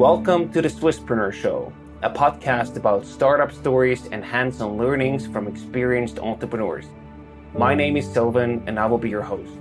Welcome to the Swisspreneur Show, a podcast about startup stories and hands on learnings from experienced entrepreneurs. My name is Sylvan, and I will be your host.